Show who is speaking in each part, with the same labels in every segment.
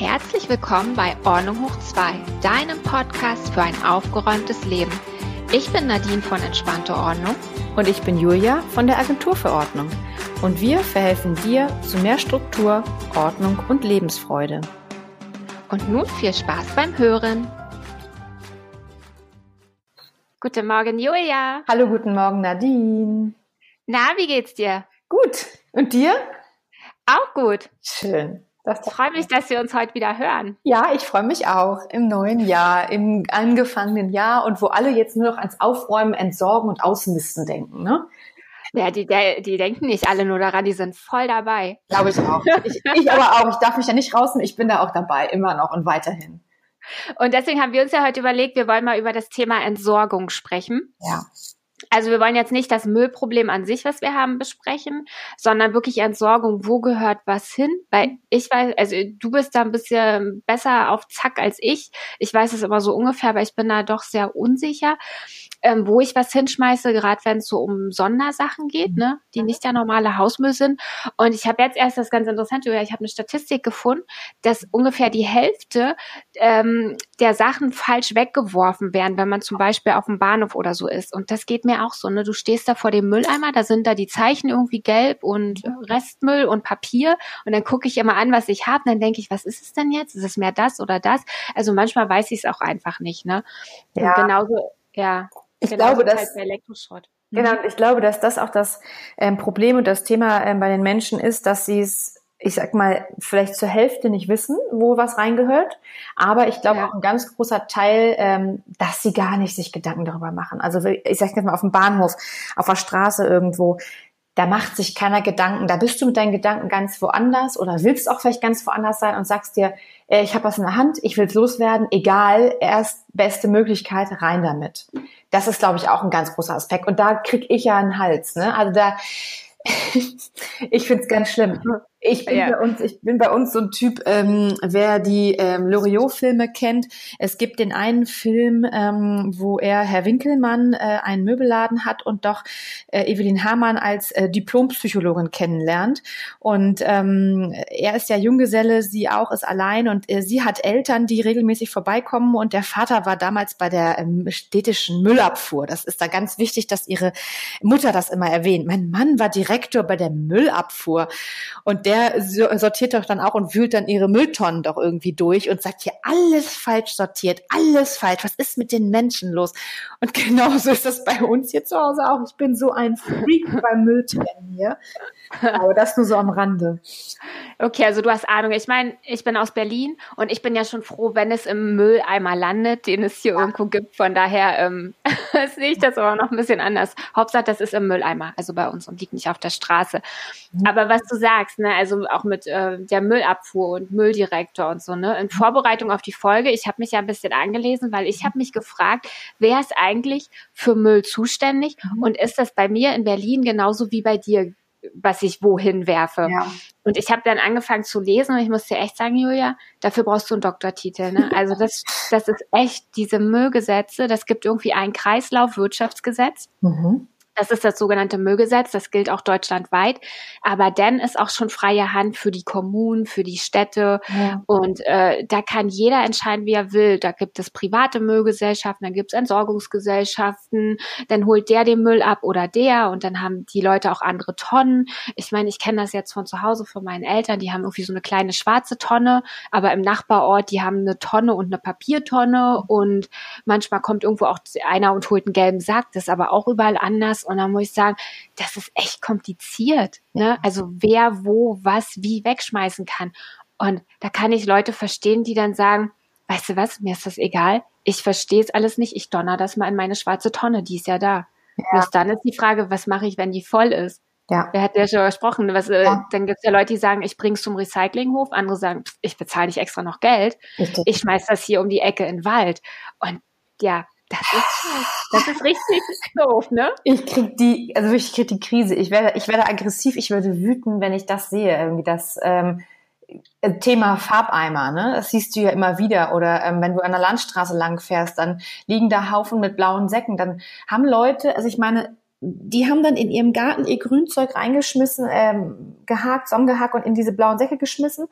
Speaker 1: Herzlich willkommen bei Ordnung hoch 2, deinem Podcast für ein aufgeräumtes Leben. Ich bin Nadine von Entspannte Ordnung.
Speaker 2: Und ich bin Julia von der Agentur für Ordnung. Und wir verhelfen dir zu mehr Struktur, Ordnung und Lebensfreude.
Speaker 1: Und nun viel Spaß beim Hören. Guten Morgen, Julia.
Speaker 2: Hallo, guten Morgen, Nadine.
Speaker 1: Na, wie geht's dir?
Speaker 2: Gut. Und dir?
Speaker 1: Auch gut.
Speaker 2: Schön.
Speaker 1: Das ich freue mich, dass wir uns heute wieder hören.
Speaker 2: Ja, ich freue mich auch im neuen Jahr, im angefangenen Jahr und wo alle jetzt nur noch ans Aufräumen, Entsorgen und Ausmisten denken, ne?
Speaker 1: Ja, die, die denken nicht alle nur daran, die sind voll dabei.
Speaker 2: Glaube ich auch. Ich, ich aber auch. Ich darf mich ja nicht rausnehmen. Ich bin da auch dabei, immer noch und weiterhin.
Speaker 1: Und deswegen haben wir uns ja heute überlegt, wir wollen mal über das Thema Entsorgung sprechen.
Speaker 2: Ja.
Speaker 1: Also wir wollen jetzt nicht das Müllproblem an sich, was wir haben, besprechen, sondern wirklich Entsorgung. Wo gehört was hin? Weil ich weiß, also du bist da ein bisschen besser auf Zack als ich. Ich weiß es immer so ungefähr, aber ich bin da doch sehr unsicher ähm, wo ich was hinschmeiße, gerade wenn es so um Sondersachen geht, ne, die nicht der normale Hausmüll sind. Und ich habe jetzt erst das ganz Interessante, ich habe eine Statistik gefunden, dass ungefähr die Hälfte ähm, der Sachen falsch weggeworfen werden, wenn man zum Beispiel auf dem Bahnhof oder so ist. Und das geht mir auch so. Ne? Du stehst da vor dem Mülleimer, da sind da die Zeichen irgendwie gelb und Restmüll und Papier. Und dann gucke ich immer an, was ich habe. Dann denke ich, was ist es denn jetzt? Ist es mehr das oder das? Also manchmal weiß ich es auch einfach nicht. Ne? Ja. Und genauso, ja.
Speaker 2: Ich genau, glaube, dass halt. Genau, ich glaube, dass das auch das ähm, Problem und das Thema ähm, bei den Menschen ist, dass sie es, ich sag mal, vielleicht zur Hälfte nicht wissen, wo was reingehört. Aber ich glaube ja. auch ein ganz großer Teil, ähm, dass sie gar nicht sich Gedanken darüber machen. Also ich sag jetzt mal auf dem Bahnhof, auf der Straße irgendwo, da macht sich keiner Gedanken. Da bist du mit deinen Gedanken ganz woanders oder willst auch vielleicht ganz woanders sein und sagst dir, äh, ich habe was in der Hand, ich will es loswerden, egal, erst beste Möglichkeit, rein damit. Das ist, glaube ich, auch ein ganz großer Aspekt. Und da krieg ich ja einen Hals. Ne? Also da, ich finde es ganz schlimm. Ich bin, ja. bei uns, ich bin bei uns so ein Typ, ähm, wer die ähm, Loriot-Filme kennt. Es gibt den einen Film, ähm, wo er Herr Winkelmann äh, einen Möbelladen hat und doch äh, Evelyn Hamann als äh, Diplompsychologin kennenlernt. Und ähm, er ist ja Junggeselle, sie auch ist allein und äh, sie hat Eltern, die regelmäßig vorbeikommen und der Vater war damals bei der ähm, städtischen Müllabfuhr. Das ist da ganz wichtig, dass ihre Mutter das immer erwähnt. Mein Mann war Direktor bei der Müllabfuhr und der sortiert doch dann auch und wühlt dann ihre Mülltonnen doch irgendwie durch und sagt hier alles falsch sortiert, alles falsch. Was ist mit den Menschen los? Und genauso ist das bei uns hier zu Hause auch. Ich bin so ein Freak beim Mülltrennen hier. Aber das nur so am Rande.
Speaker 1: Okay, also du hast Ahnung. Ich meine, ich bin aus Berlin und ich bin ja schon froh, wenn es im Mülleimer landet, den es hier ja. irgendwo gibt. Von daher ähm, sehe ich das aber noch ein bisschen anders. Hauptsache, das ist im Mülleimer, also bei uns und liegt nicht auf der Straße. Mhm. Aber was du sagst, ne, also auch mit äh, der Müllabfuhr und Mülldirektor und so, ne, in. Vorbereitung auf die Folge, ich habe mich ja ein bisschen angelesen, weil ich habe mich gefragt, wer ist eigentlich für Müll zuständig mhm. und ist das bei mir in Berlin genauso wie bei dir was ich wohin werfe. Ja. Und ich habe dann angefangen zu lesen und ich muss dir echt sagen, Julia, dafür brauchst du einen Doktortitel. Ne? Also das, das ist echt diese Müllgesetze. Das gibt irgendwie ein Kreislaufwirtschaftsgesetz. Mhm. Das ist das sogenannte Müllgesetz, das gilt auch deutschlandweit. Aber dann ist auch schon freie Hand für die Kommunen, für die Städte. Ja. Und äh, da kann jeder entscheiden, wie er will. Da gibt es private Müllgesellschaften, dann gibt es Entsorgungsgesellschaften, dann holt der den Müll ab oder der und dann haben die Leute auch andere Tonnen. Ich meine, ich kenne das jetzt von zu Hause von meinen Eltern, die haben irgendwie so eine kleine schwarze Tonne, aber im Nachbarort, die haben eine Tonne und eine Papiertonne und manchmal kommt irgendwo auch einer und holt einen gelben Sack, das ist aber auch überall anders. Und dann muss ich sagen, das ist echt kompliziert. Ne? Also wer wo was wie wegschmeißen kann. Und da kann ich Leute verstehen, die dann sagen, weißt du was, mir ist das egal. Ich verstehe es alles nicht. Ich donner das mal in meine schwarze Tonne, die ist ja da. Ja. dann ist die Frage, was mache ich, wenn die voll ist? Ja. Wer hat ja schon gesprochen? Was, äh, ja. Dann gibt es ja Leute, die sagen, ich bring's zum Recyclinghof. Andere sagen, pff, ich bezahle nicht extra noch Geld. Richtig. Ich schmeiß das hier um die Ecke in den Wald. Und ja, das ist, das ist richtig doof, ne?
Speaker 2: Ich krieg die, also ich krieg die Krise. Ich werde, ich werde aggressiv, ich werde wütend, wenn ich das sehe. Irgendwie das ähm, Thema Farbeimer, ne? Das siehst du ja immer wieder. Oder ähm, wenn du an der Landstraße lang fährst, dann liegen da Haufen mit blauen Säcken. Dann haben Leute, also ich meine, die haben dann in ihrem Garten ihr Grünzeug reingeschmissen, ähm, gehakt, Sonnengehakt und in diese blauen Säcke geschmissen.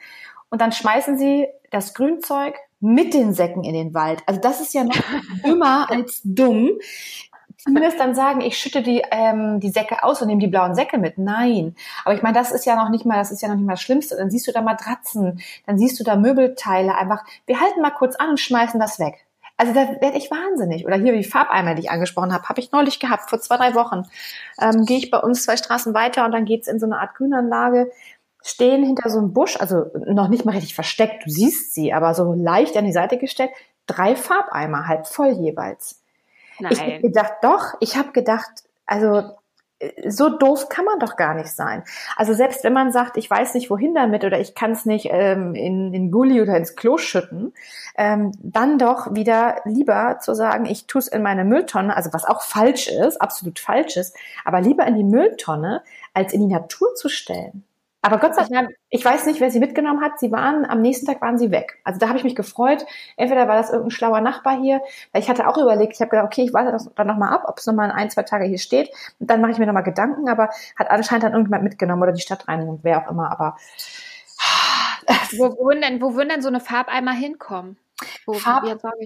Speaker 2: Und dann schmeißen sie das Grünzeug mit den Säcken in den Wald. Also das ist ja noch dümmer als dumm. Zumindest dann sagen, ich schütte die, ähm, die Säcke aus und nehme die blauen Säcke mit. Nein. Aber ich meine, das ist ja noch nicht mal, das ist ja noch nicht mal das Schlimmste. Dann siehst du da Matratzen, dann siehst du da Möbelteile einfach. Wir halten mal kurz an und schmeißen das weg. Also da werde ich wahnsinnig. Oder hier die Farbeimer, die ich angesprochen habe, habe ich neulich gehabt, vor zwei, drei Wochen. Ähm, Gehe ich bei uns zwei Straßen weiter und dann geht's in so eine Art Grünanlage, stehen hinter so einem Busch, also noch nicht mal richtig versteckt, du siehst sie, aber so leicht an die Seite gestellt, drei Farbeimer, halb voll jeweils. Nein. Ich habe gedacht, doch, ich habe gedacht, also so doof kann man doch gar nicht sein. Also selbst wenn man sagt, ich weiß nicht wohin damit oder ich kann es nicht ähm, in, in Gully oder ins Klo schütten, ähm, dann doch wieder lieber zu sagen, ich tue es in meine Mülltonne, also was auch falsch ist, absolut falsch ist, aber lieber in die Mülltonne, als in die Natur zu stellen. Aber Gott sei Dank, ich weiß nicht, wer sie mitgenommen hat. Sie waren, am nächsten Tag waren sie weg. Also da habe ich mich gefreut. Entweder war das irgendein schlauer Nachbar hier, weil ich hatte auch überlegt, ich habe gedacht, okay, ich warte das dann nochmal ab, ob es nochmal in ein, zwei Tage hier steht. Und dann mache ich mir nochmal Gedanken, aber hat anscheinend dann irgendjemand mitgenommen oder die Stadtreinigung, wer auch immer. Aber
Speaker 1: wo, würden denn, wo würden denn so eine Farbeimer hinkommen?
Speaker 2: Wo, Farb,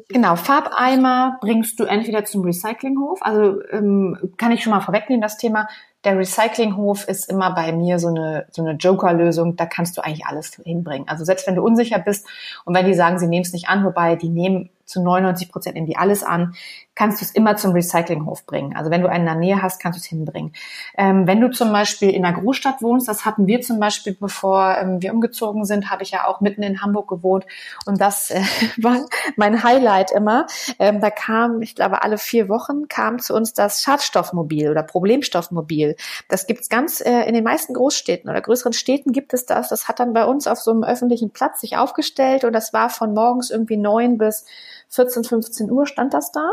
Speaker 2: genau, Farbeimer bringst du entweder zum Recyclinghof. Also ähm, kann ich schon mal vorwegnehmen, das Thema der Recyclinghof ist immer bei mir so eine, so eine Joker-Lösung. Da kannst du eigentlich alles hinbringen. Also selbst wenn du unsicher bist und wenn die sagen, sie nehmen es nicht an, wobei die nehmen zu 99 Prozent die alles an, kannst du es immer zum Recyclinghof bringen. Also wenn du einen in der Nähe hast, kannst du es hinbringen. Ähm, wenn du zum Beispiel in einer Großstadt wohnst, das hatten wir zum Beispiel, bevor ähm, wir umgezogen sind, habe ich ja auch mitten in Hamburg gewohnt und das äh, war mein Highlight immer. Ähm, da kam, ich glaube, alle vier Wochen kam zu uns das Schadstoffmobil oder Problemstoffmobil. Das gibt's ganz äh, in den meisten Großstädten oder größeren Städten gibt es das. Das hat dann bei uns auf so einem öffentlichen Platz sich aufgestellt und das war von morgens irgendwie neun bis 14, 15 Uhr stand das da.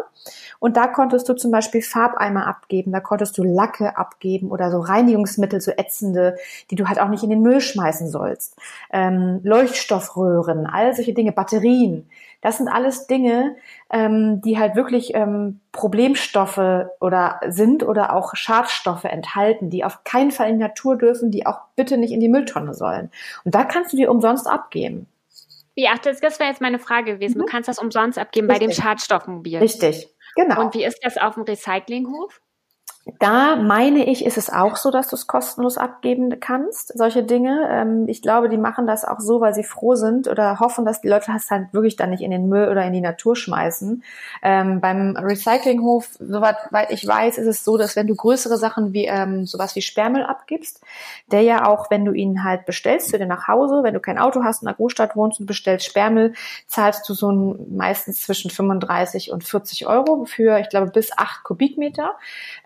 Speaker 2: Und da konntest du zum Beispiel Farbeimer abgeben, da konntest du Lacke abgeben oder so Reinigungsmittel, so ätzende, die du halt auch nicht in den Müll schmeißen sollst. Ähm, Leuchtstoffröhren, all solche Dinge, Batterien. Das sind alles Dinge, ähm, die halt wirklich ähm, Problemstoffe oder sind oder auch Schadstoffe enthalten, die auf keinen Fall in die Natur dürfen, die auch bitte nicht in die Mülltonne sollen. Und da kannst du die umsonst abgeben.
Speaker 1: Wie, ach, das, das wäre jetzt meine Frage gewesen. Mhm. Du kannst das umsonst abgeben Richtig. bei dem Schadstoffmobil.
Speaker 2: Richtig, genau.
Speaker 1: Und wie ist das auf dem Recyclinghof?
Speaker 2: Da meine ich, ist es auch so, dass du es kostenlos abgeben kannst, solche Dinge. Ähm, ich glaube, die machen das auch so, weil sie froh sind oder hoffen, dass die Leute das halt wirklich dann nicht in den Müll oder in die Natur schmeißen. Ähm, beim Recyclinghof, soweit ich weiß, ist es so, dass wenn du größere Sachen wie ähm, sowas wie Sperrmüll abgibst, der ja auch, wenn du ihn halt bestellst für dir nach Hause, wenn du kein Auto hast in der Großstadt wohnst und bestellst Sperrmüll, zahlst du so ein, meistens zwischen 35 und 40 Euro für, ich glaube, bis acht Kubikmeter.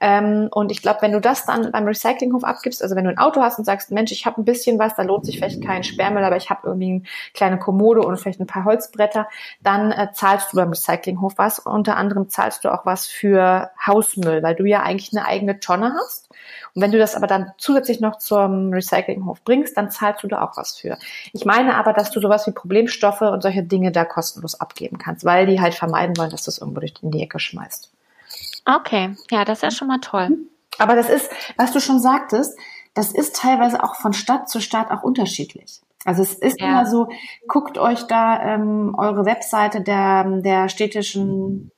Speaker 2: Ähm, ähm, und ich glaube, wenn du das dann beim Recyclinghof abgibst, also wenn du ein Auto hast und sagst, Mensch, ich habe ein bisschen was, da lohnt sich vielleicht kein Sperrmüll, aber ich habe irgendwie eine kleine Kommode und vielleicht ein paar Holzbretter, dann äh, zahlst du beim Recyclinghof was. Unter anderem zahlst du auch was für Hausmüll, weil du ja eigentlich eine eigene Tonne hast. Und wenn du das aber dann zusätzlich noch zum Recyclinghof bringst, dann zahlst du da auch was für. Ich meine aber, dass du sowas wie Problemstoffe und solche Dinge da kostenlos abgeben kannst, weil die halt vermeiden wollen, dass du es irgendwo in die Ecke schmeißt.
Speaker 1: Okay, ja, das ist ja schon mal toll.
Speaker 2: Aber das ist, was du schon sagtest, das ist teilweise auch von Stadt zu Stadt auch unterschiedlich. Also es ist ja. immer so, guckt euch da ähm, eure Webseite der, der städtischen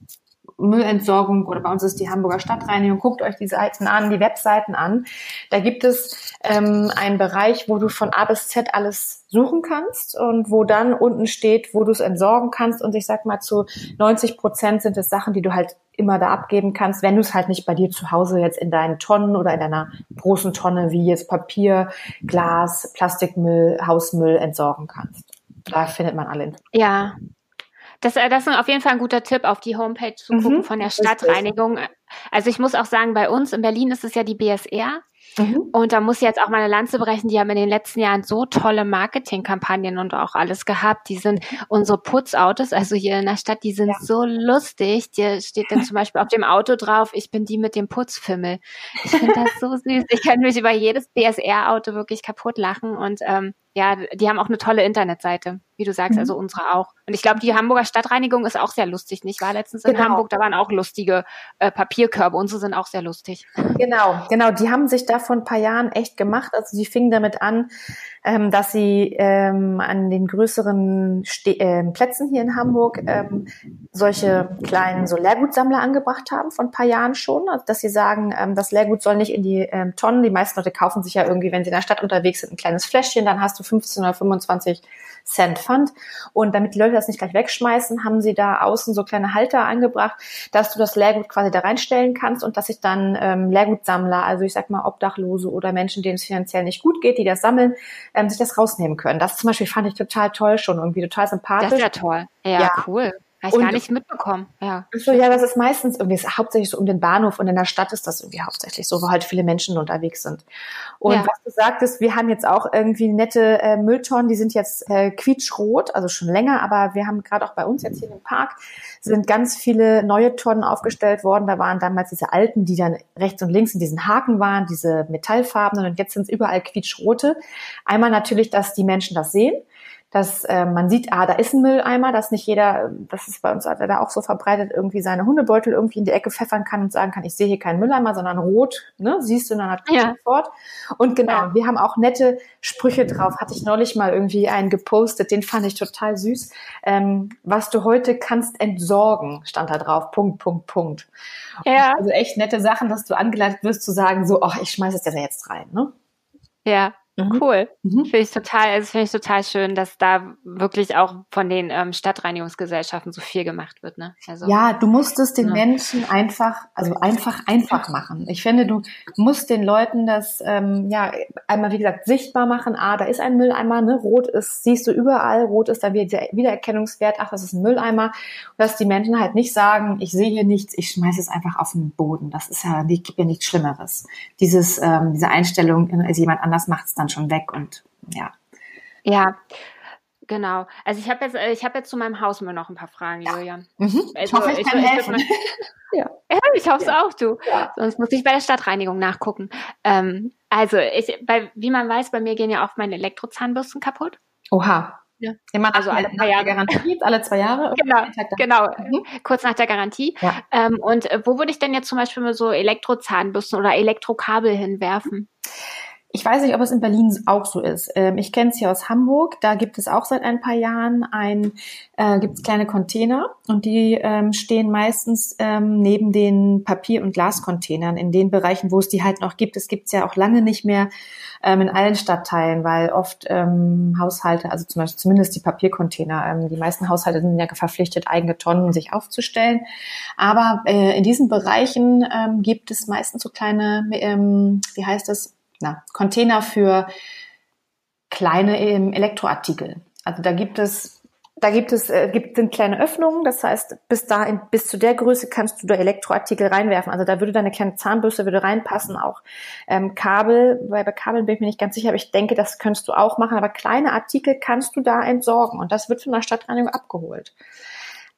Speaker 2: Müllentsorgung oder bei uns ist die Hamburger Stadtreinigung. Guckt euch die Seiten an, die Webseiten an. Da gibt es ähm, einen Bereich, wo du von A bis Z alles suchen kannst und wo dann unten steht, wo du es entsorgen kannst. Und ich sag mal, zu 90 Prozent sind es Sachen, die du halt immer da abgeben kannst, wenn du es halt nicht bei dir zu Hause jetzt in deinen Tonnen oder in deiner großen Tonne wie jetzt Papier, Glas, Plastikmüll, Hausmüll entsorgen kannst. Da findet man alle.
Speaker 1: Ja, das, äh, das ist auf jeden Fall ein guter Tipp, auf die Homepage zu gucken mhm, von der Stadtreinigung. Also ich muss auch sagen, bei uns in Berlin ist es ja die BSR. Mhm. Und da muss ich jetzt auch meine Lanze brechen. Die haben in den letzten Jahren so tolle Marketingkampagnen und auch alles gehabt. Die sind unsere Putzautos, also hier in der Stadt, die sind ja. so lustig. Dir steht dann zum Beispiel auf dem Auto drauf, ich bin die mit dem Putzfimmel. Ich finde das so süß. Ich kann mich über jedes DSR-Auto wirklich kaputt lachen und ähm, ja, die haben auch eine tolle Internetseite, wie du sagst, also mhm. also unsere auch. Und ich glaube, die Hamburger Stadtreinigung ist auch sehr lustig. Ich war letztens genau. in Hamburg, da waren auch lustige äh, Papierkörbe. Unsere sind auch sehr lustig.
Speaker 2: Genau, genau. Die haben sich da vor ein paar Jahren echt gemacht. Also sie fingen damit an, ähm, dass sie ähm, an den größeren Ste äh, Plätzen hier in Hamburg ähm, solche kleinen so Leergutsammler angebracht haben, von ein paar Jahren schon. Also dass sie sagen, ähm, das Leergut soll nicht in die ähm, Tonnen. Die meisten Leute kaufen sich ja irgendwie, wenn sie in der Stadt unterwegs sind, ein kleines Fläschchen, dann hast du 15 oder 25 Cent Pfand. Und damit die Leute das nicht gleich wegschmeißen, haben sie da außen so kleine Halter angebracht, dass du das Leergut quasi da reinstellen kannst und dass sich dann ähm, Leergutsammler, also ich sag mal Obdachlose oder Menschen, denen es finanziell nicht gut geht, die das sammeln, ähm, sich das rausnehmen können. Das zum Beispiel fand ich total toll schon, irgendwie total sympathisch. Das
Speaker 1: ist ja toll. Ja, ja. cool. Habe ich gar nicht mitbekommen. Ja.
Speaker 2: So, ja, das ist meistens irgendwie, ist hauptsächlich so um den Bahnhof und in der Stadt ist das irgendwie hauptsächlich so, wo halt viele Menschen unterwegs sind. Und ja. was du sagtest, wir haben jetzt auch irgendwie nette äh, Mülltonnen, die sind jetzt äh, quietschrot, also schon länger, aber wir haben gerade auch bei uns jetzt hier im Park sind ganz viele neue Tonnen aufgestellt worden. Da waren damals diese alten, die dann rechts und links in diesen Haken waren, diese metallfarbenen und jetzt sind es überall quietschrote. Einmal natürlich, dass die Menschen das sehen dass äh, man sieht, ah, da ist ein Mülleimer, dass nicht jeder, das ist bei uns da auch so verbreitet, irgendwie seine Hundebeutel irgendwie in die Ecke pfeffern kann und sagen kann, ich sehe hier keinen Mülleimer, sondern rot, ne, siehst du dann natürlich ja. sofort. Und genau, ja. wir haben auch nette Sprüche drauf. Hatte ich neulich mal irgendwie einen gepostet, den fand ich total süß. Ähm, was du heute kannst entsorgen, stand da drauf. Punkt, Punkt, Punkt. Ja. Also echt nette Sachen, dass du angeleitet wirst zu sagen, so, ach, ich schmeiße es ja jetzt rein, ne?
Speaker 1: Ja, Mhm. Cool. Mhm. Finde ich total, also finde ich total schön, dass da wirklich auch von den ähm, Stadtreinigungsgesellschaften so viel gemacht wird. Ne?
Speaker 2: Also, ja, du musst es den ja. Menschen einfach, also einfach, einfach machen. Ich finde, du musst den Leuten das ähm, ja einmal, wie gesagt, sichtbar machen. Ah, da ist ein Mülleimer, ne? Rot ist, siehst du überall, rot ist dann wieder der Wiedererkennungswert, ach, das ist ein Mülleimer. Und dass die Menschen halt nicht sagen, ich sehe hier nichts, ich schmeiße es einfach auf den Boden. Das ist ja, die gibt ja nichts Schlimmeres. Dieses, ähm, diese Einstellung, also jemand anders macht es dann dann schon weg und ja.
Speaker 1: Ja, Genau. Also ich habe jetzt, äh, ich habe jetzt zu meinem Hausmüll noch ein paar Fragen, ja. Julian.
Speaker 2: Mhm. Ich also, hoffe, ich, ich kann ich, helfen. Ich,
Speaker 1: ja. ja. ich hoffe es ja. auch, du. Ja. Sonst muss ich bei der Stadtreinigung nachgucken. Ähm, also ich, bei, wie man weiß, bei mir gehen ja auch meine Elektrozahnbürsten kaputt.
Speaker 2: Oha. Ja. Immer also alle zwei Jahre. Garantie, alle zwei Jahre.
Speaker 1: Genau, genau. Mhm. kurz nach der Garantie. Ja. Ähm, und äh, wo würde ich denn jetzt zum Beispiel mal so Elektrozahnbürsten oder Elektrokabel hinwerfen?
Speaker 2: Ich weiß nicht, ob es in Berlin auch so ist. Ähm, ich kenne es hier aus Hamburg. Da gibt es auch seit ein paar Jahren ein, äh, gibt es kleine Container und die ähm, stehen meistens ähm, neben den Papier- und Glascontainern in den Bereichen, wo es die halt noch gibt. Es gibt es ja auch lange nicht mehr ähm, in allen Stadtteilen, weil oft ähm, Haushalte, also zum Beispiel zumindest die Papiercontainer, ähm, die meisten Haushalte sind ja verpflichtet, eigene Tonnen sich aufzustellen. Aber äh, in diesen Bereichen ähm, gibt es meistens so kleine, ähm, wie heißt das? Na, Container für kleine ähm, Elektroartikel. Also da gibt es da gibt es äh, gibt sind kleine Öffnungen, das heißt, bis dahin bis zu der Größe kannst du da Elektroartikel reinwerfen. Also da würde deine kleine Zahnbürste würde reinpassen, auch ähm, Kabel, weil bei Kabeln bin ich mir nicht ganz sicher, aber ich denke, das könntest du auch machen. Aber kleine Artikel kannst du da entsorgen und das wird von der Stadtreinigung abgeholt.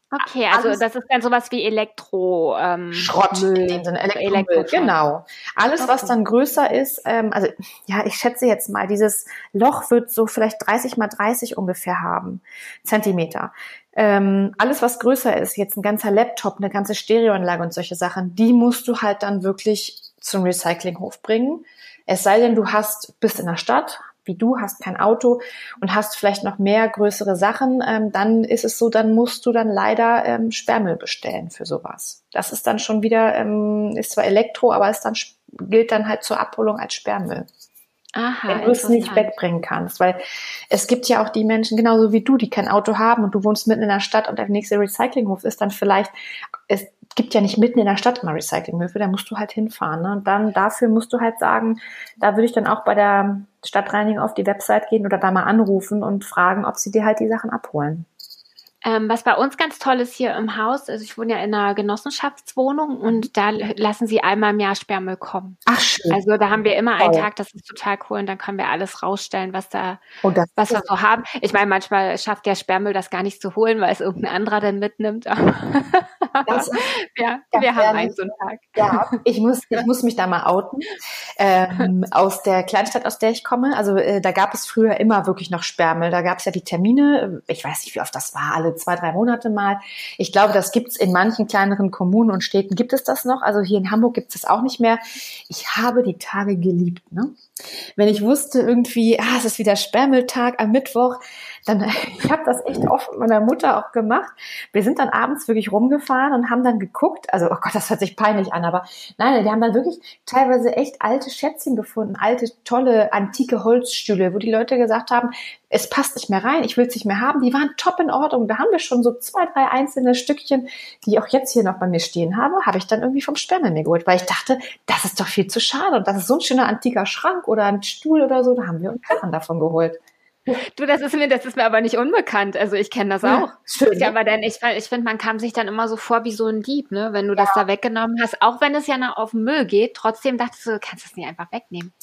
Speaker 1: Okay, also alles, das ist dann sowas wie Elektro
Speaker 2: ähm, Schrott Müll, in dem Sinne Elektromüll, genau. Alles, okay. was dann größer ist, ähm, also ja, ich schätze jetzt mal, dieses Loch wird so vielleicht 30 mal 30 ungefähr haben, Zentimeter. Ähm, alles, was größer ist, jetzt ein ganzer Laptop, eine ganze Stereoanlage und solche Sachen, die musst du halt dann wirklich zum Recyclinghof bringen. Es sei denn, du hast, bist in der Stadt, wie du, hast kein Auto und hast vielleicht noch mehr größere Sachen, ähm, dann ist es so, dann musst du dann leider ähm, Sperrmüll bestellen für sowas. Das ist dann schon wieder, ähm, ist zwar Elektro, aber es dann gilt dann halt zur Abholung als Sperrmüll. Aha, wenn du es nicht wegbringen kannst. Weil es gibt ja auch die Menschen, genauso wie du, die kein Auto haben und du wohnst mitten in der Stadt und der nächste Recyclinghof ist dann vielleicht, es gibt ja nicht mitten in der Stadt immer Recyclinghöfe, da musst du halt hinfahren. Ne? Und dann dafür musst du halt sagen, da würde ich dann auch bei der Stadtreinigung auf die Website gehen oder da mal anrufen und fragen, ob sie dir halt die Sachen abholen.
Speaker 1: Ähm, was bei uns ganz toll ist hier im Haus, also ich wohne ja in einer Genossenschaftswohnung und da lassen sie einmal im Jahr Sperrmüll kommen.
Speaker 2: Ach schön.
Speaker 1: Also da haben wir immer einen Tag, das ist total cool und dann können wir alles rausstellen, was da,
Speaker 2: oh,
Speaker 1: was wir so haben. Ich meine, manchmal schafft der Sperrmüll das gar nicht zu holen, weil es irgendein anderer dann mitnimmt. Das, ja, wir haben einen so einen Tag.
Speaker 2: Ja, ich muss, ich muss mich da mal outen. Ähm, aus der Kleinstadt, aus der ich komme, also äh, da gab es früher immer wirklich noch Sperrmüll. Da gab es ja die Termine, ich weiß nicht, wie oft das war, alle zwei, drei Monate mal. Ich glaube, das gibt's in manchen kleineren Kommunen und Städten gibt es das noch. Also hier in Hamburg gibt es das auch nicht mehr. Ich habe die Tage geliebt. Ne? Wenn ich wusste irgendwie, ah, es ist wieder Sperrmülltag am Mittwoch, dann, ich habe das echt oft mit meiner Mutter auch gemacht. Wir sind dann abends wirklich rumgefahren und haben dann geguckt, also, oh Gott, das hört sich peinlich an, aber nein, wir haben dann wirklich teilweise echt alte Schätzchen gefunden, alte, tolle, antike Holzstühle, wo die Leute gesagt haben, es passt nicht mehr rein, ich will es nicht mehr haben. Die waren top in Ordnung. Da haben wir schon so zwei, drei einzelne Stückchen, die auch jetzt hier noch bei mir stehen habe, habe ich dann irgendwie vom Sperrmüll mir geholt, weil ich dachte, das ist doch viel zu schade und das ist so ein schöner antiker Schrank oder ein Stuhl oder so, da haben wir uns Sachen davon geholt.
Speaker 1: Du, das ist mir, das ist mir aber nicht unbekannt. Also ich kenne das auch. Ja, schön, ja, aber dann, ich, ich finde, man kam sich dann immer so vor wie so ein Dieb, ne? Wenn du ja. das da weggenommen hast, auch wenn es ja noch auf den Müll geht, trotzdem dachtest du, du kannst es nicht einfach wegnehmen.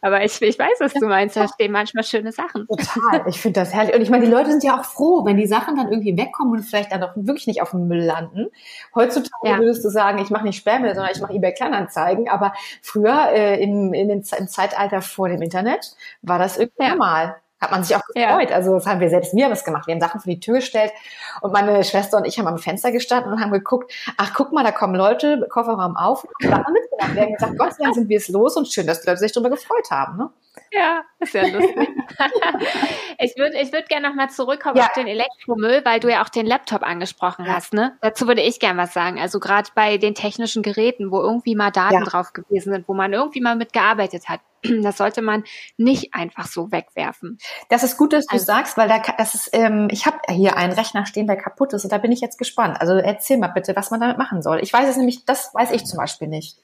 Speaker 1: Aber ich, ich weiß, was du meinst. Da stehen manchmal schöne Sachen.
Speaker 2: Total. Ich finde das herrlich. Und ich meine, die Leute sind ja auch froh, wenn die Sachen dann irgendwie wegkommen und vielleicht dann auch wirklich nicht auf dem Müll landen. Heutzutage ja. würdest du sagen, ich mache nicht Sperrmüll, sondern ich mache eBay Kleinanzeigen. Aber früher, äh, in, in den, im Zeitalter vor dem Internet, war das irgendwie ja. normal hat man sich auch gefreut. Ja. Also das haben wir selbst mir was gemacht. Wir haben Sachen vor die Tür gestellt und meine Schwester und ich haben am Fenster gestanden und haben geguckt, ach guck mal, da kommen Leute, Kofferraum auf und Sachen mitgenommen. Wir haben gesagt, Gott sei Dank sind wir es los und schön, dass die Leute sich darüber gefreut haben. Ne?
Speaker 1: Ja, ist ja lustig. ich würde ich würd gerne nochmal zurückkommen ja. auf den Elektromüll, weil du ja auch den Laptop angesprochen ja. hast. Ne? Dazu würde ich gerne was sagen. Also gerade bei den technischen Geräten, wo irgendwie mal Daten ja. drauf gewesen sind, wo man irgendwie mal mitgearbeitet hat. Das sollte man nicht einfach so wegwerfen.
Speaker 2: Das ist gut, dass du also, sagst, weil da das ist, ähm, ich habe hier einen Rechner stehen, der kaputt ist und da bin ich jetzt gespannt. Also erzähl mal bitte, was man damit machen soll. Ich weiß es nämlich, das weiß ich zum Beispiel nicht.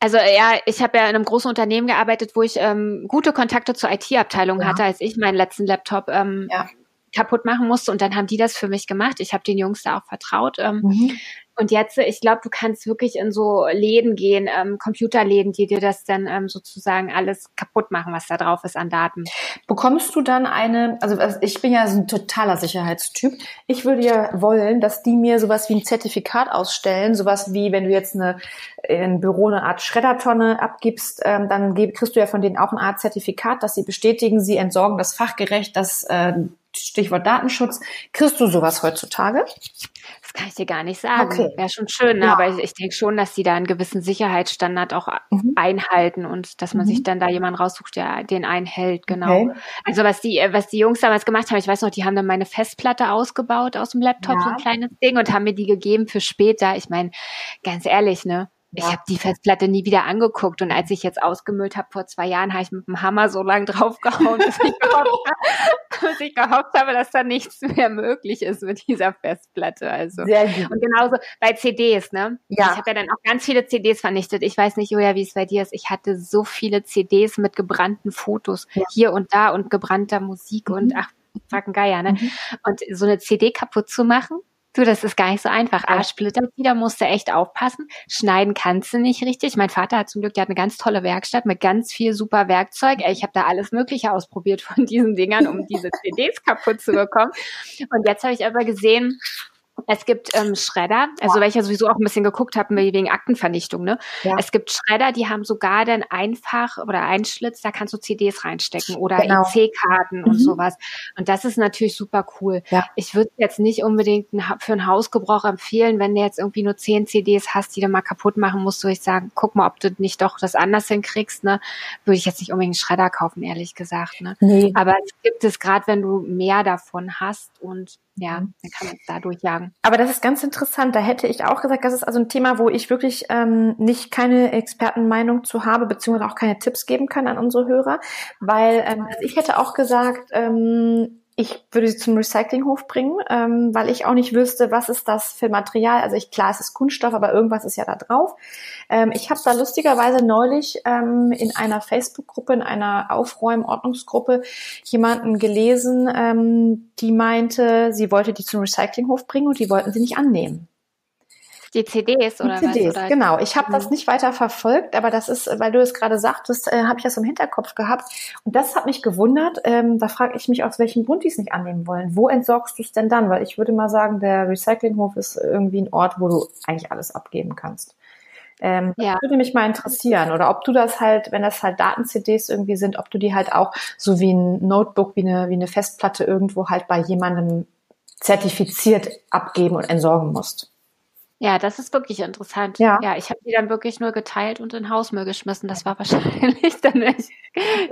Speaker 1: Also ja, ich habe ja in einem großen Unternehmen gearbeitet, wo ich ähm, gute Kontakte zur IT-Abteilung ja. hatte, als ich meinen letzten Laptop ähm, ja. Kaputt machen musste. Und dann haben die das für mich gemacht. Ich habe den Jungs da auch vertraut. Ähm, mhm. Und jetzt, ich glaube, du kannst wirklich in so Läden gehen, ähm, Computerläden, die dir das dann ähm, sozusagen alles kaputt machen, was da drauf ist an Daten.
Speaker 2: Bekommst du dann eine, also ich bin ja so ein totaler Sicherheitstyp. Ich würde ja wollen, dass die mir sowas wie ein Zertifikat ausstellen, sowas wie, wenn du jetzt eine, in Büro eine Art Schreddertonne abgibst, ähm, dann kriegst du ja von denen auch eine Art Zertifikat, dass sie bestätigen, sie entsorgen das fachgerecht, das äh, Stichwort Datenschutz. Kriegst du sowas heutzutage?
Speaker 1: Das kann ich dir gar nicht sagen. Okay. Wäre schon schön, ne? ja. aber ich, ich denke schon, dass die da einen gewissen Sicherheitsstandard auch mhm. einhalten und dass man mhm. sich dann da jemanden raussucht, der den einhält, genau. Okay. Also was die, was die Jungs damals gemacht haben, ich weiß noch, die haben dann meine Festplatte ausgebaut aus dem Laptop, ja. so ein kleines Ding und haben mir die gegeben für später. Ich meine, ganz ehrlich, ne? Ich ja. habe die Festplatte nie wieder angeguckt und als ich jetzt ausgemüllt habe vor zwei Jahren, habe ich mit dem Hammer so lang draufgehauen, dass ich, gehofft, dass ich gehofft habe, dass da nichts mehr möglich ist mit dieser Festplatte. Also Sehr gut. und genauso bei CDs, ne? Ja. Ich habe ja dann auch ganz viele CDs vernichtet. Ich weiß nicht, Julia, wie es bei dir ist. Ich hatte so viele CDs mit gebrannten Fotos ja. hier und da und gebrannter Musik mhm. und ach, fucking Geier, ne? Mhm. Und so eine CD kaputt zu machen, Du, das ist gar nicht so einfach. A, splittert wieder, musst du echt aufpassen. Schneiden kannst du nicht richtig. Mein Vater hat zum Glück, der hat eine ganz tolle Werkstatt mit ganz viel super Werkzeug. Ich habe da alles Mögliche ausprobiert von diesen Dingern, um diese CDs kaputt zu bekommen. Und jetzt habe ich aber gesehen, es gibt ähm, Schredder, also ja. weil ich ja sowieso auch ein bisschen geguckt habe wegen Aktenvernichtung. Ne? Ja. Es gibt Schredder, die haben sogar dann einfach oder Einschlitz, da kannst du CDs reinstecken oder genau. IC-Karten mhm. und sowas. Und das ist natürlich super cool. Ja. Ich würde jetzt nicht unbedingt für einen Hausgebrauch empfehlen, wenn du jetzt irgendwie nur zehn CDs hast, die du mal kaputt machen musst, würde ich sagen, guck mal, ob du nicht doch das anders hinkriegst. Ne? Würde ich jetzt nicht unbedingt einen Schredder kaufen, ehrlich gesagt. Ne? Nee. Aber es gibt es gerade, wenn du mehr davon hast und ja, dann kann man es da durchjagen.
Speaker 2: Aber das ist ganz interessant. Da hätte ich auch gesagt, das ist also ein Thema, wo ich wirklich ähm, nicht keine Expertenmeinung zu habe, beziehungsweise auch keine Tipps geben kann an unsere Hörer, weil ähm, also ich hätte auch gesagt, ähm, ich würde sie zum Recyclinghof bringen, ähm, weil ich auch nicht wüsste, was ist das für Material. Also ich klar, es ist Kunststoff, aber irgendwas ist ja da drauf. Ähm, ich habe da lustigerweise neulich ähm, in einer Facebook-Gruppe, in einer Aufräumen-Ordnungsgruppe jemanden gelesen, ähm, die meinte, sie wollte die zum Recyclinghof bringen und die wollten sie nicht annehmen.
Speaker 1: Die CDs oder
Speaker 2: die CDs, was? Oder? Genau, ich habe das mhm. nicht weiter verfolgt, aber das ist, weil du es gerade sagtest, äh, habe ich das im Hinterkopf gehabt. Und das hat mich gewundert. Ähm, da frage ich mich, aus welchem Grund die es nicht annehmen wollen. Wo entsorgst du es denn dann? Weil ich würde mal sagen, der Recyclinghof ist irgendwie ein Ort, wo du eigentlich alles abgeben kannst. Ähm, ja. Das würde mich mal interessieren. Oder ob du das halt, wenn das halt Daten-CDs irgendwie sind, ob du die halt auch so wie ein Notebook, wie eine, wie eine Festplatte irgendwo halt bei jemandem zertifiziert abgeben und entsorgen musst.
Speaker 1: Ja, das ist wirklich interessant. Ja, ja ich habe die dann wirklich nur geteilt und in Hausmüll geschmissen. Das war wahrscheinlich dann nicht,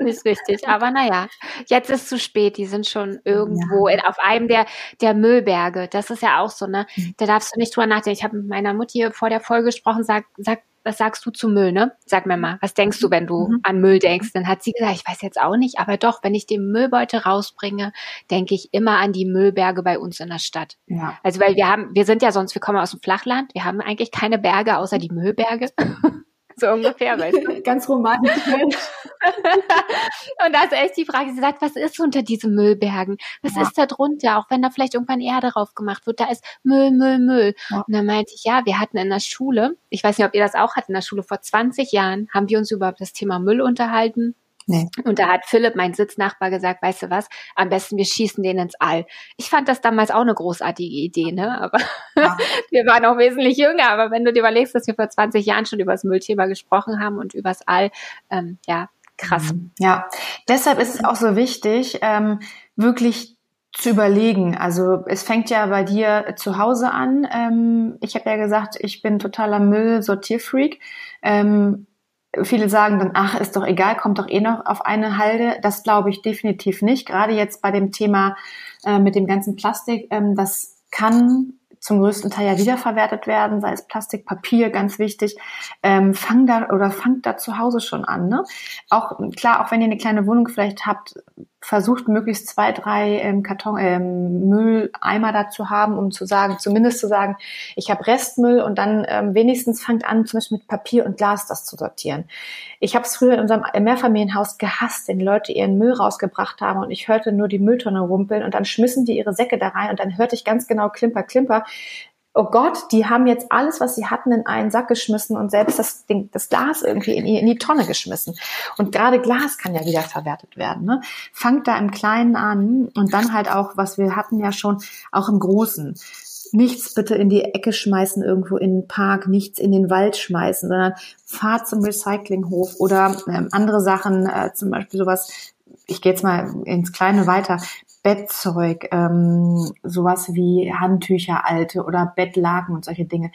Speaker 1: nicht richtig. Aber naja, jetzt ist zu spät. Die sind schon irgendwo ja. in, auf einem der, der Müllberge. Das ist ja auch so, ne? Mhm. Da darfst du nicht drüber nachdenken. Ich habe mit meiner Mutti vor der Folge gesprochen, sagt, sagt was sagst du zu Müll, ne? Sag mir mal, was denkst du, wenn du mhm. an Müll denkst? Dann hat sie gesagt, ich weiß jetzt auch nicht, aber doch, wenn ich den Müllbeutel rausbringe, denke ich immer an die Müllberge bei uns in der Stadt. Ja. Also weil wir haben, wir sind ja sonst, wir kommen aus dem Flachland, wir haben eigentlich keine Berge außer die Müllberge. So ungefähr, weißt du?
Speaker 2: Ganz romantisch. und
Speaker 1: da ist echt die Frage, sie sagt, was ist unter diesen Müllbergen? Was ja. ist da drunter? Auch wenn da vielleicht irgendwann Erde drauf gemacht wird, da ist Müll, Müll, Müll. Ja. Und dann meinte ich, ja, wir hatten in der Schule, ich weiß nicht, ob ihr das auch hattet, in der Schule vor 20 Jahren, haben wir uns über das Thema Müll unterhalten. Nee. Und da hat Philipp, mein Sitznachbar, gesagt, weißt du was, am besten wir schießen den ins All. Ich fand das damals auch eine großartige Idee, ne? Aber ja. wir waren auch wesentlich jünger. Aber wenn du dir überlegst, dass wir vor 20 Jahren schon über das Müllthema gesprochen haben und übers All, ähm, ja, krass. Mhm.
Speaker 2: Ja, deshalb ist es auch so wichtig, ähm, wirklich zu überlegen. Also es fängt ja bei dir zu Hause an. Ähm, ich habe ja gesagt, ich bin totaler Müll-Sortierfreak. Ähm, Viele sagen dann, ach, ist doch egal, kommt doch eh noch auf eine Halde. Das glaube ich definitiv nicht. Gerade jetzt bei dem Thema äh, mit dem ganzen Plastik, ähm, das kann zum größten Teil ja wiederverwertet werden, sei es Plastik, Papier, ganz wichtig. Ähm, fang da oder fangt da zu Hause schon an. Ne? Auch klar, auch wenn ihr eine kleine Wohnung vielleicht habt, versucht möglichst zwei, drei ähm, Karton, ähm, Mülleimer dazu haben, um zu sagen, zumindest zu sagen, ich habe Restmüll und dann ähm, wenigstens fangt an, zum Beispiel mit Papier und Glas das zu sortieren. Ich habe es früher in unserem Mehrfamilienhaus gehasst, wenn Leute ihren Müll rausgebracht haben und ich hörte nur die Mülltonne rumpeln und dann schmissen die ihre Säcke da rein und dann hörte ich ganz genau Klimper, Klimper oh Gott, die haben jetzt alles, was sie hatten, in einen Sack geschmissen und selbst das, Ding, das Glas irgendwie in die, in die Tonne geschmissen. Und gerade Glas kann ja wieder verwertet werden. Ne? Fangt da im Kleinen an und dann halt auch, was wir hatten ja schon, auch im Großen. Nichts bitte in die Ecke schmeißen, irgendwo in den Park, nichts in den Wald schmeißen, sondern fahrt zum Recyclinghof oder ähm, andere Sachen, äh, zum Beispiel sowas, ich gehe jetzt mal ins Kleine weiter, Bettzeug, ähm, sowas wie Handtücher alte oder Bettlaken und solche Dinge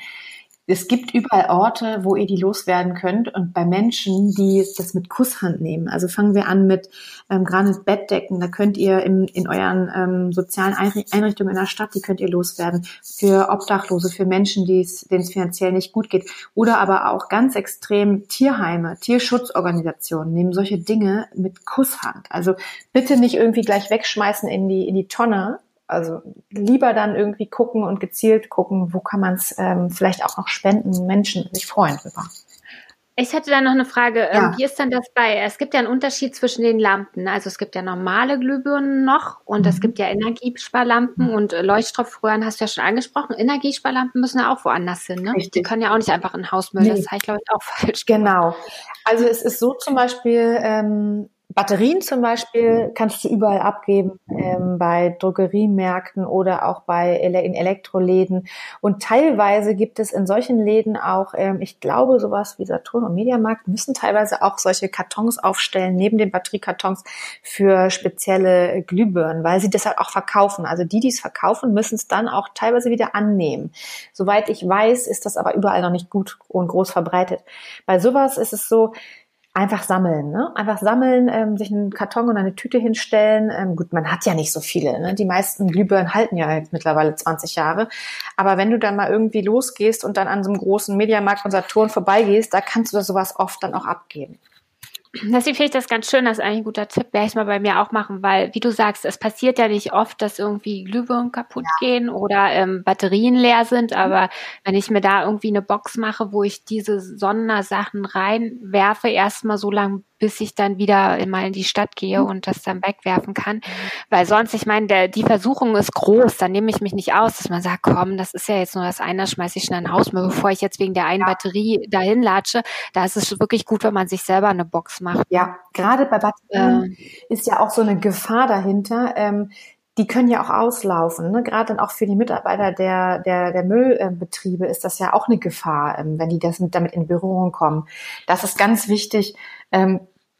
Speaker 2: es gibt überall Orte, wo ihr die loswerden könnt und bei Menschen, die das mit Kusshand nehmen. Also fangen wir an mit ähm, gerade Bettdecken, da könnt ihr in, in euren ähm, sozialen Einrichtungen in der Stadt, die könnt ihr loswerden. Für Obdachlose, für Menschen, denen es finanziell nicht gut geht. Oder aber auch ganz extrem Tierheime, Tierschutzorganisationen nehmen solche Dinge mit Kusshand. Also bitte nicht irgendwie gleich wegschmeißen in die, in die Tonne, also lieber dann irgendwie gucken und gezielt gucken, wo kann man es ähm, vielleicht auch noch spenden, Menschen sich freuen drüber.
Speaker 1: Ich hätte da noch eine Frage. Ähm, ja. Wie ist denn das bei, es gibt ja einen Unterschied zwischen den Lampen. Also es gibt ja normale Glühbirnen noch und mhm. es gibt ja Energiesparlampen mhm. und äh, Leuchtstoffröhren hast du ja schon angesprochen. Energiesparlampen müssen ja auch woanders hin. Ne? Richtig. Die können ja auch nicht einfach in Hausmüll. Nee. Das heißt, glaube ich, auch falsch.
Speaker 2: Genau. Also es ist so zum Beispiel, ähm, Batterien zum Beispiel kannst du überall abgeben, ähm, bei Drogeriemärkten oder auch bei in Elektroläden. Und teilweise gibt es in solchen Läden auch, ähm, ich glaube, sowas wie Saturn und Mediamarkt müssen teilweise auch solche Kartons aufstellen, neben den Batteriekartons für spezielle Glühbirnen, weil sie das halt auch verkaufen. Also die, die es verkaufen, müssen es dann auch teilweise wieder annehmen. Soweit ich weiß, ist das aber überall noch nicht gut und groß verbreitet. Bei sowas ist es so, einfach sammeln, ne? Einfach sammeln, ähm, sich einen Karton und eine Tüte hinstellen. Ähm, gut, man hat ja nicht so viele. Ne? Die meisten Glühbirnen halten ja jetzt mittlerweile 20 Jahre. Aber wenn du dann mal irgendwie losgehst und dann an so einem großen Mediamarkt und Saturn vorbeigehst, da kannst du sowas oft dann auch abgeben.
Speaker 1: Deswegen finde ich das ganz schön, das ist eigentlich ein guter Tipp, werde ich mal bei mir auch machen, weil, wie du sagst, es passiert ja nicht oft, dass irgendwie Glühbirnen kaputt ja. gehen oder ähm, Batterien leer sind, mhm. aber wenn ich mir da irgendwie eine Box mache, wo ich diese Sondersachen reinwerfe, erstmal so lange bis ich dann wieder mal in die Stadt gehe mhm. und das dann wegwerfen kann. Weil sonst, ich meine, der, die Versuchung ist groß, dann nehme ich mich nicht aus, dass man sagt, komm, das ist ja jetzt nur das eine, schmeiße ich schnell ein Haus, bevor ich jetzt wegen der einen Batterie dahin latsche. Da ist es wirklich gut, wenn man sich selber eine Box macht.
Speaker 2: Ja, gerade bei Batterien äh, ist ja auch so eine Gefahr dahinter. Ähm, die können ja auch auslaufen. Ne? Gerade dann auch für die Mitarbeiter der, der, der Müllbetriebe ist das ja auch eine Gefahr, ähm, wenn die das mit, damit in Berührung kommen. Das ist ganz wichtig.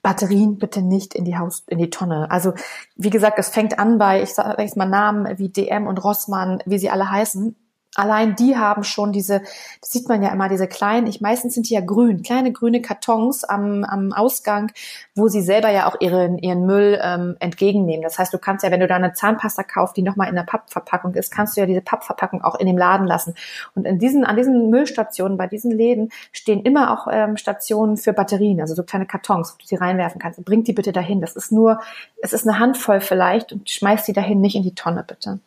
Speaker 2: Batterien bitte nicht in die Haus, in die Tonne. Also, wie gesagt, es fängt an bei, ich sage jetzt mal Namen wie DM und Rossmann, wie sie alle heißen allein die haben schon diese, das sieht man ja immer, diese kleinen, ich meistens sind die ja grün, kleine grüne Kartons am, am Ausgang, wo sie selber ja auch ihren, ihren Müll ähm, entgegennehmen. Das heißt, du kannst ja, wenn du da eine Zahnpasta kaufst, die nochmal in der Pappverpackung ist, kannst du ja diese Pappverpackung auch in dem Laden lassen. Und in diesen, an diesen Müllstationen, bei diesen Läden stehen immer auch ähm, Stationen für Batterien, also so kleine Kartons, wo du sie reinwerfen kannst. Bring die bitte dahin. Das ist nur, es ist eine Handvoll vielleicht und schmeiß die dahin, nicht in die Tonne, bitte.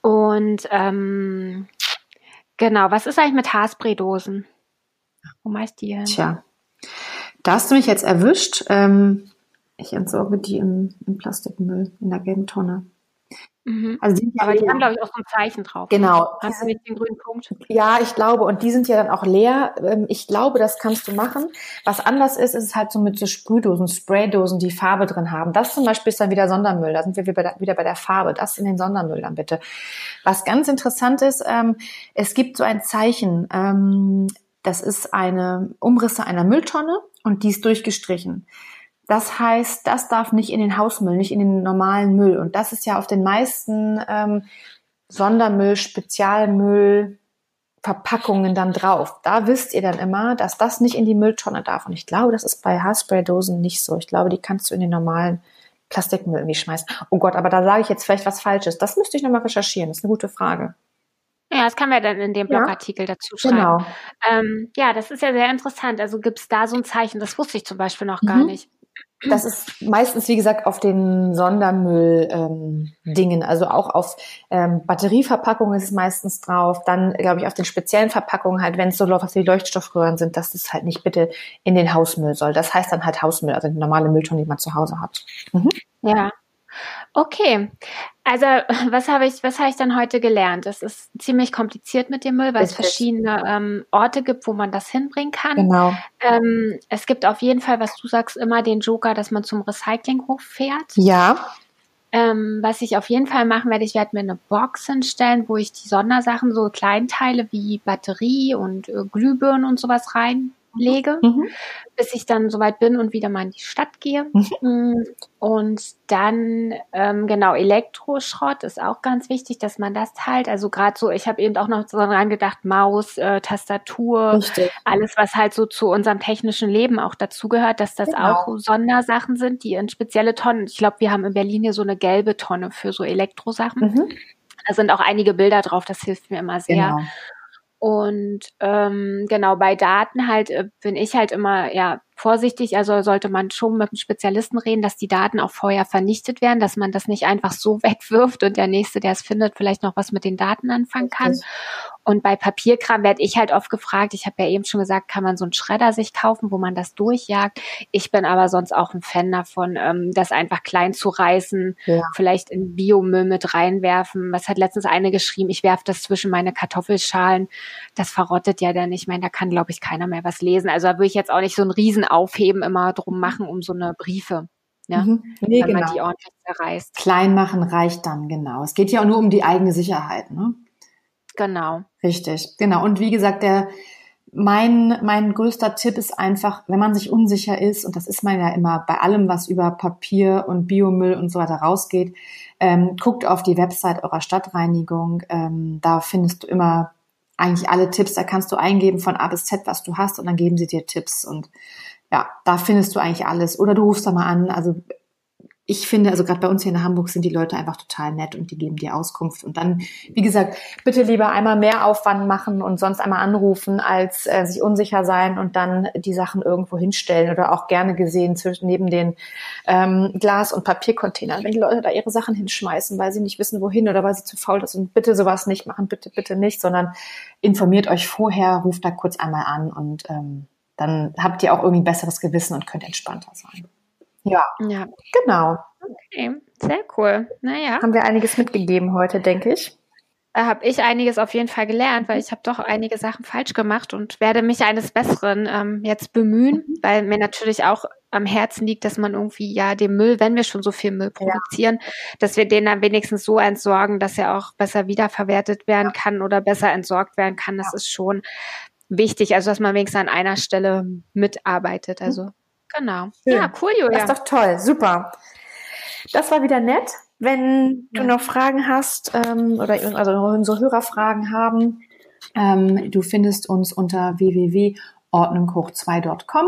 Speaker 1: Und ähm, genau, was ist eigentlich mit Haarspray-Dosen? Wo meist die hin?
Speaker 2: Tja, da hast du mich jetzt erwischt. Ähm, ich entsorge die im, im Plastikmüll in der gelben Tonne.
Speaker 1: Mhm. Also die Aber die haben, glaube ich, auch so ein Zeichen drauf.
Speaker 2: Genau.
Speaker 1: Hast du nicht den grünen Punkt?
Speaker 2: Ja, ich glaube. Und die sind ja dann auch leer. Ähm, ich glaube, das kannst du machen. Was anders ist, ist es halt so mit so Sprühdosen, Spraydosen, die Farbe drin haben. Das zum Beispiel ist dann wieder Sondermüll. Da sind wir wieder bei der Farbe. Das in den Sondermüll dann bitte. Was ganz interessant ist, ähm, es gibt so ein Zeichen. Ähm, das ist eine Umrisse einer Mülltonne und die ist durchgestrichen. Das heißt, das darf nicht in den Hausmüll, nicht in den normalen Müll. Und das ist ja auf den meisten ähm, Sondermüll, Spezialmüll, Verpackungen dann drauf. Da wisst ihr dann immer, dass das nicht in die Mülltonne darf. Und ich glaube, das ist bei Haarspraydosen nicht so. Ich glaube, die kannst du in den normalen Plastikmüll irgendwie schmeißen. Oh Gott, aber da sage ich jetzt vielleicht was Falsches. Das müsste ich nochmal recherchieren. Das ist eine gute Frage.
Speaker 1: Ja, das kann man dann in dem Blogartikel ja, dazu schreiben. Genau. Ähm, ja, das ist ja sehr interessant. Also gibt es da so ein Zeichen, das wusste ich zum Beispiel noch gar mhm. nicht.
Speaker 2: Das ist meistens, wie gesagt, auf den Sondermüll-Dingen, ähm, also auch auf ähm, Batterieverpackungen ist es meistens drauf. Dann, glaube ich, auf den speziellen Verpackungen halt, wenn es so was wie Leuchtstoffröhren sind, dass das halt nicht bitte in den Hausmüll soll. Das heißt dann halt Hausmüll, also die normale Mülltonne, die man zu Hause hat.
Speaker 1: Mhm. Ja, Okay, also was habe ich, was habe ich dann heute gelernt? Es ist ziemlich kompliziert mit dem Müll, weil es verschiedene ähm, Orte gibt, wo man das hinbringen kann.
Speaker 2: Genau.
Speaker 1: Ähm, es gibt auf jeden Fall, was du sagst, immer den Joker, dass man zum Recyclinghof fährt.
Speaker 2: Ja.
Speaker 1: Ähm, was ich auf jeden Fall machen werde, ich werde mir eine Box hinstellen, wo ich die Sondersachen, so Kleinteile wie Batterie und äh, Glühbirnen und sowas reinlege. Mhm bis ich dann soweit bin und wieder mal in die Stadt gehe. Mhm. Mm, und dann, ähm, genau, Elektroschrott ist auch ganz wichtig, dass man das teilt. Also gerade so, ich habe eben auch noch so dran gedacht, Maus, äh, Tastatur, Richtig. alles, was halt so zu unserem technischen Leben auch dazugehört, dass das genau. auch Sondersachen sind, die in spezielle Tonnen, ich glaube, wir haben in Berlin hier so eine gelbe Tonne für so Elektrosachen. Mhm. Da sind auch einige Bilder drauf, das hilft mir immer sehr. Genau. Und ähm, genau bei Daten halt äh, bin ich halt immer ja vorsichtig. Also sollte man schon mit einem Spezialisten reden, dass die Daten auch vorher vernichtet werden, dass man das nicht einfach so wegwirft und der nächste, der es findet, vielleicht noch was mit den Daten anfangen kann. Und bei Papierkram werde ich halt oft gefragt, ich habe ja eben schon gesagt, kann man so einen Schredder sich kaufen, wo man das durchjagt. Ich bin aber sonst auch ein Fan davon, ähm, das einfach klein zu reißen, ja. vielleicht in Biomüll mit reinwerfen. Was hat letztens eine geschrieben, ich werfe das zwischen meine Kartoffelschalen. Das verrottet ja dann nicht. Ich meine, da kann, glaube ich, keiner mehr was lesen. Also da würde ich jetzt auch nicht so einen riesen Aufheben immer drum machen, um so eine Briefe. Ja, mhm. nee, wenn genau. man die ordentlich zerreißt.
Speaker 2: Klein machen reicht dann, genau. Es geht ja auch nur um die eigene Sicherheit, ne?
Speaker 1: Genau.
Speaker 2: Richtig, genau. Und wie gesagt, der mein, mein größter Tipp ist einfach, wenn man sich unsicher ist, und das ist man ja immer bei allem, was über Papier und Biomüll und so weiter rausgeht, ähm, guckt auf die Website eurer Stadtreinigung. Ähm, da findest du immer eigentlich alle Tipps. Da kannst du eingeben von A bis Z, was du hast, und dann geben sie dir Tipps. Und ja, da findest du eigentlich alles. Oder du rufst da mal an. Also ich finde, also gerade bei uns hier in Hamburg sind die Leute einfach total nett und die geben dir Auskunft. Und dann, wie gesagt, bitte lieber einmal mehr Aufwand machen und sonst einmal anrufen, als äh, sich unsicher sein und dann die Sachen irgendwo hinstellen oder auch gerne gesehen zwischen neben den ähm, Glas- und Papiercontainern, wenn die Leute da ihre Sachen hinschmeißen, weil sie nicht wissen, wohin oder weil sie zu faul sind. Bitte sowas nicht machen, bitte, bitte nicht, sondern informiert euch vorher, ruft da kurz einmal an und ähm, dann habt ihr auch irgendwie ein besseres Gewissen und könnt entspannter sein. Ja. Ja. Genau.
Speaker 1: Okay, sehr cool. Naja.
Speaker 2: Haben wir einiges mitgegeben heute, denke ich.
Speaker 1: Da habe ich einiges auf jeden Fall gelernt, weil ich habe doch einige Sachen falsch gemacht und werde mich eines Besseren ähm, jetzt bemühen, weil mir natürlich auch am Herzen liegt, dass man irgendwie ja den Müll, wenn wir schon so viel Müll produzieren, ja. dass wir den dann wenigstens so entsorgen, dass er auch besser wiederverwertet werden kann oder besser entsorgt werden kann. Das ja. ist schon wichtig, also dass man wenigstens an einer Stelle mitarbeitet. Also Genau.
Speaker 2: Schön. Ja, cool, Julia. Das ist doch toll, super. Das war wieder nett. Wenn ja. du noch Fragen hast ähm, oder also unsere Hörer Fragen haben, ähm, du findest uns unter www ordnunghoch2.com.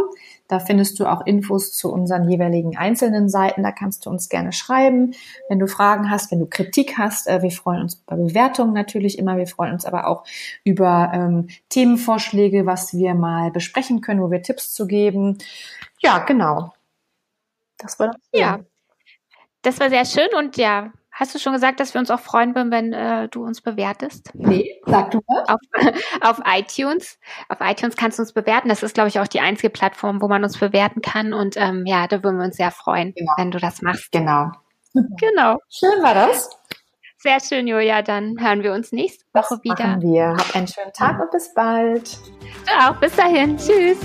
Speaker 2: Da findest du auch Infos zu unseren jeweiligen einzelnen Seiten. Da kannst du uns gerne schreiben. Wenn du Fragen hast, wenn du Kritik hast, äh, wir freuen uns bei Bewertungen natürlich immer. Wir freuen uns aber auch über ähm, Themenvorschläge, was wir mal besprechen können, wo wir Tipps zu geben. Ja, genau.
Speaker 1: Das war das. Ja, das war sehr schön und ja, Hast du schon gesagt, dass wir uns auch freuen würden, wenn äh, du uns bewertest?
Speaker 2: Nee, sag du mal.
Speaker 1: Auf, auf iTunes. Auf iTunes kannst du uns bewerten. Das ist, glaube ich, auch die einzige Plattform, wo man uns bewerten kann. Und ähm, ja, da würden wir uns sehr freuen, genau. wenn du das machst.
Speaker 2: Genau.
Speaker 1: Genau.
Speaker 2: Schön war das.
Speaker 1: Sehr schön, Julia. Dann hören wir uns nächste Woche das wieder.
Speaker 2: Machen wir. Hab einen schönen Tag und bis bald.
Speaker 1: Du auch. Bis dahin. Tschüss.